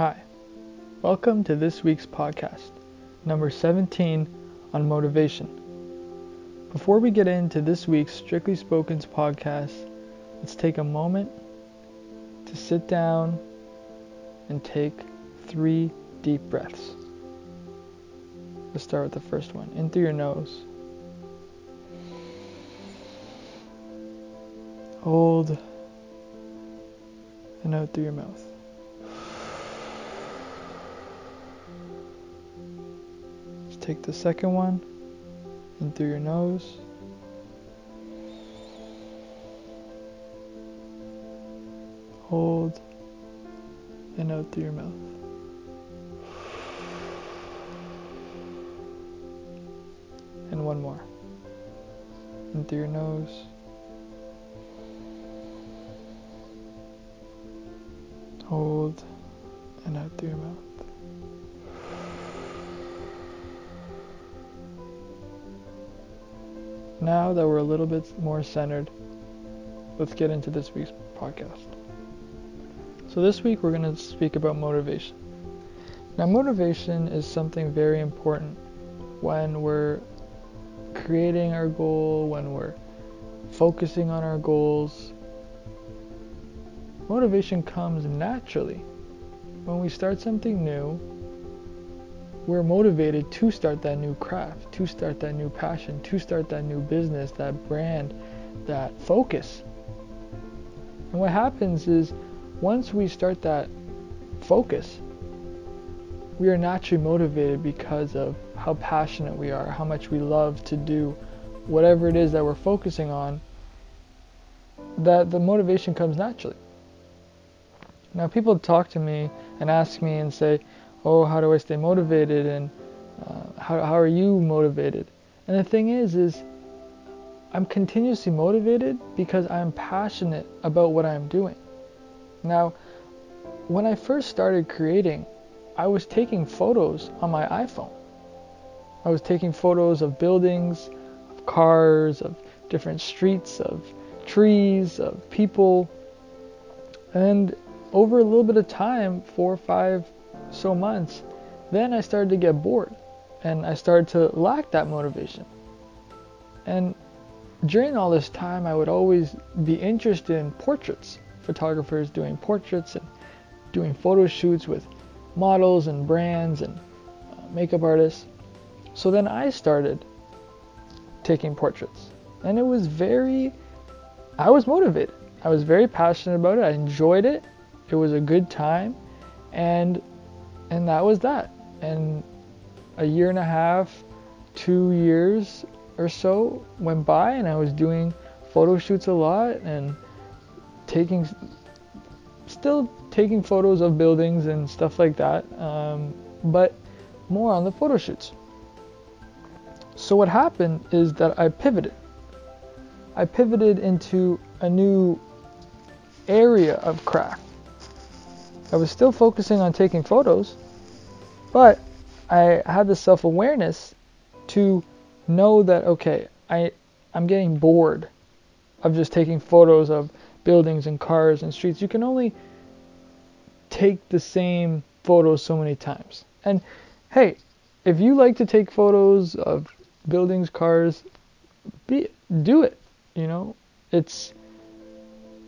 Hi, welcome to this week's podcast, number 17 on motivation. Before we get into this week's Strictly Spoken's podcast, let's take a moment to sit down and take three deep breaths. Let's start with the first one in through your nose. Hold and out through your mouth. Take the second one in through your nose. Hold and out through your mouth. And one more. In through your nose. Hold and out through your mouth. Now that we're a little bit more centered, let's get into this week's podcast. So, this week we're going to speak about motivation. Now, motivation is something very important when we're creating our goal, when we're focusing on our goals. Motivation comes naturally. When we start something new, we're motivated to start that new craft, to start that new passion, to start that new business, that brand, that focus. And what happens is once we start that focus, we are naturally motivated because of how passionate we are, how much we love to do whatever it is that we're focusing on, that the motivation comes naturally. Now, people talk to me and ask me and say, oh, how do I stay motivated and uh, how, how are you motivated? And the thing is, is I'm continuously motivated because I'm passionate about what I'm doing. Now, when I first started creating, I was taking photos on my iPhone. I was taking photos of buildings, of cars, of different streets, of trees, of people. And over a little bit of time, four or five so months, then I started to get bored and I started to lack that motivation. And during all this time, I would always be interested in portraits, photographers doing portraits and doing photo shoots with models and brands and uh, makeup artists. So then I started taking portraits. And it was very, I was motivated. I was very passionate about it. I enjoyed it. It was a good time. And and that was that. And a year and a half, two years or so went by, and I was doing photo shoots a lot and taking, still taking photos of buildings and stuff like that, um, but more on the photo shoots. So what happened is that I pivoted. I pivoted into a new area of craft I was still focusing on taking photos, but I had the self awareness to know that okay, I I'm getting bored of just taking photos of buildings and cars and streets. You can only take the same photos so many times. And hey, if you like to take photos of buildings, cars, be do it. You know, it's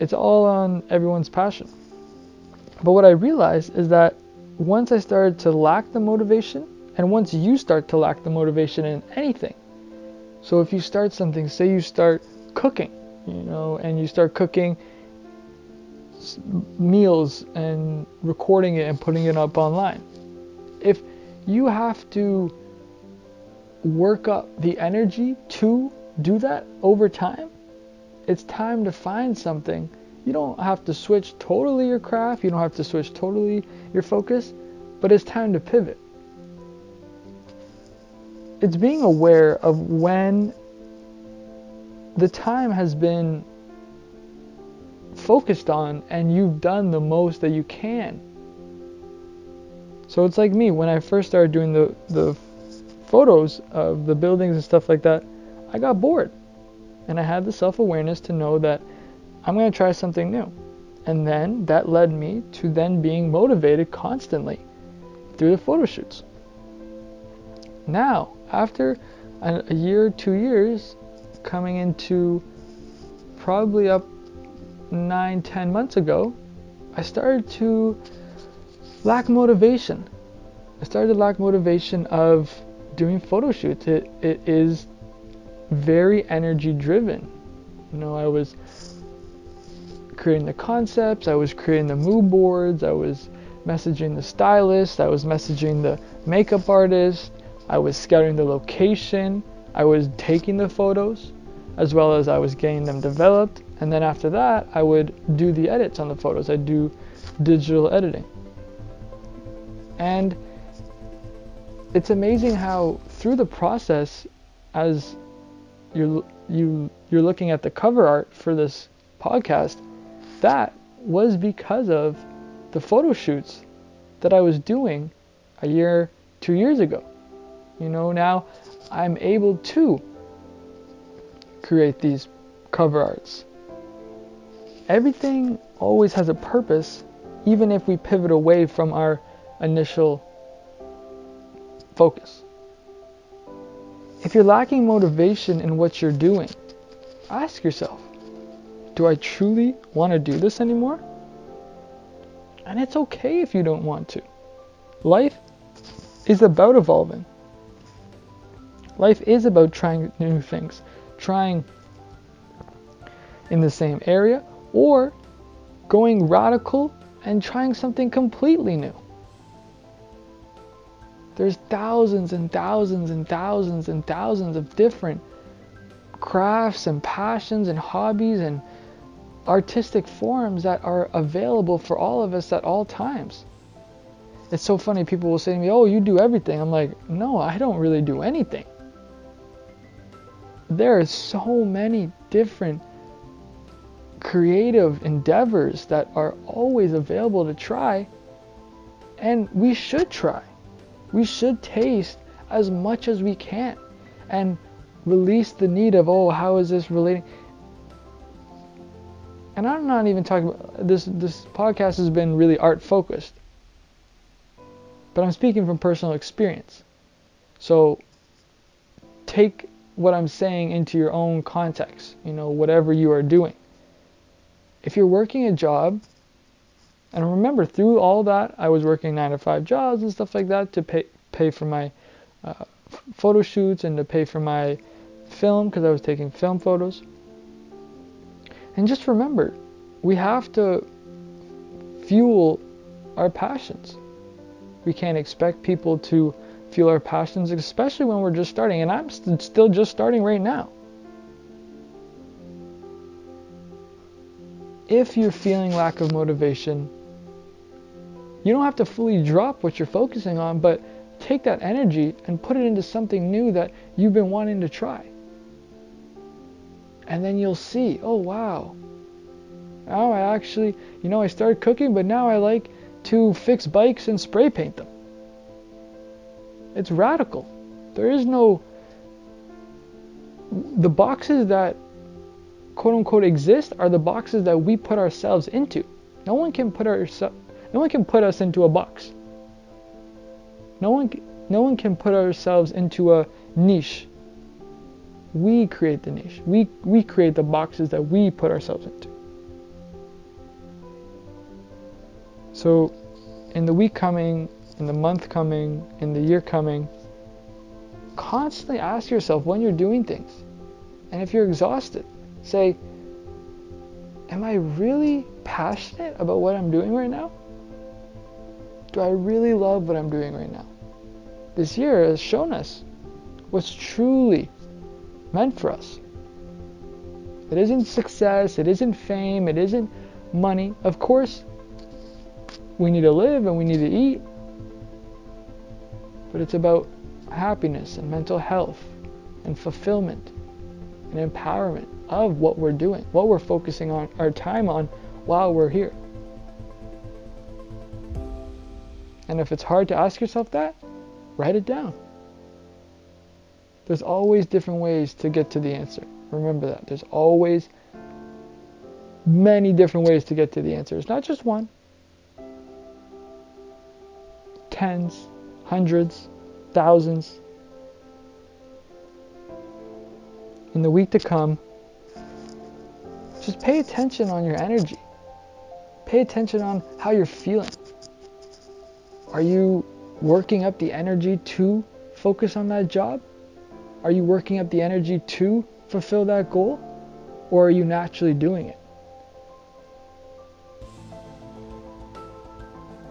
it's all on everyone's passion. But what I realized is that once I started to lack the motivation, and once you start to lack the motivation in anything, so if you start something, say you start cooking, you know, and you start cooking meals and recording it and putting it up online, if you have to work up the energy to do that over time, it's time to find something you don't have to switch totally your craft, you don't have to switch totally your focus, but it's time to pivot. It's being aware of when the time has been focused on and you've done the most that you can. So it's like me when I first started doing the the photos of the buildings and stuff like that, I got bored. And I had the self-awareness to know that I'm going to try something new. And then that led me to then being motivated constantly through the photo shoots. Now, after a, year, two years, coming into probably up nine, ten months ago, I started to lack motivation. I started to lack motivation of doing photo shoots. It, it is very energy driven. You know, I was creating the concepts, I was creating the mood boards, I was messaging the stylist, I was messaging the makeup artist, I was scouting the location, I was taking the photos, as well as I was getting them developed. And then after that, I would do the edits on the photos. I'd do digital editing. And it's amazing how through the process, as you're you you're looking at the cover art for this podcast, that was because of the photo shoots that I was doing a year, two years ago. You know, now I'm able to create these cover arts. Everything always has a purpose, even if we pivot away from our initial focus. If you're lacking motivation in what you're doing, ask yourself do I truly want to do this anymore? And it's okay if you don't want to. Life is about evolving. Life is about trying new things, trying in the same area, or going radical and trying something completely new. There's thousands and thousands and thousands and thousands of different crafts and passions and hobbies and artistic forms that are available for all of us at all times. It's so funny, people will say to me, Oh, you do everything. I'm like, No, I don't really do anything. There are so many different creative endeavors that are always available to try, and we should try. We should taste as much as we can and release the need of, oh, how is this relating? And I'm not even talking about this. This podcast has been really art focused, but I'm speaking from personal experience. So take what I'm saying into your own context, you know, whatever you are doing. If you're working a job, and remember through all that, I was working nine to five jobs and stuff like that to pay pay for my uh, photo shoots and to pay for my film because I was taking film photos. And just remember, we have to fuel our passions. We can't expect people to fuel our passions, especially when we're just starting. And I'm st- still just starting right now. If you're feeling lack of motivation, you don't have to fully drop what you're focusing on, but take that energy and put it into something new that you've been wanting to try. And then you'll see, oh wow. Now I actually, you know, I started cooking, but now I like to fix bikes and spray paint them. It's radical. There is no. The boxes that quote unquote exist are the boxes that we put ourselves into. No one can put ourselves. no one can put us into a box. No one no one can put ourselves into a niche. We create the niche. We we create the boxes that we put ourselves into. So in the week coming, in the month coming, in the year coming, constantly ask yourself when you're doing things. And if you're exhausted, say, Am I really passionate about what I'm doing right now? Do I really love what I'm doing right now? This year has shown us what's truly meant for us. It isn't success, it isn't fame, it isn't money. Of course, we need to live and we need to eat. But it's about happiness and mental health and fulfillment and empowerment of what we're doing, what we're focusing on our time on while we're here. And if it's hard to ask yourself that, write it down. There's always different ways to get to the answer. Remember that. There's always many different ways to get to the answer. It's not just one. Tens, hundreds, thousands. In the week to come, just pay attention on your energy. Pay attention on how you're feeling. Are you working up the energy to focus on that job? Are you working up the energy to fulfill that goal? Or are you naturally doing it?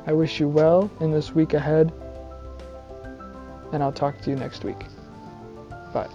I wish you well in this week ahead, and I'll talk to you next week. Bye.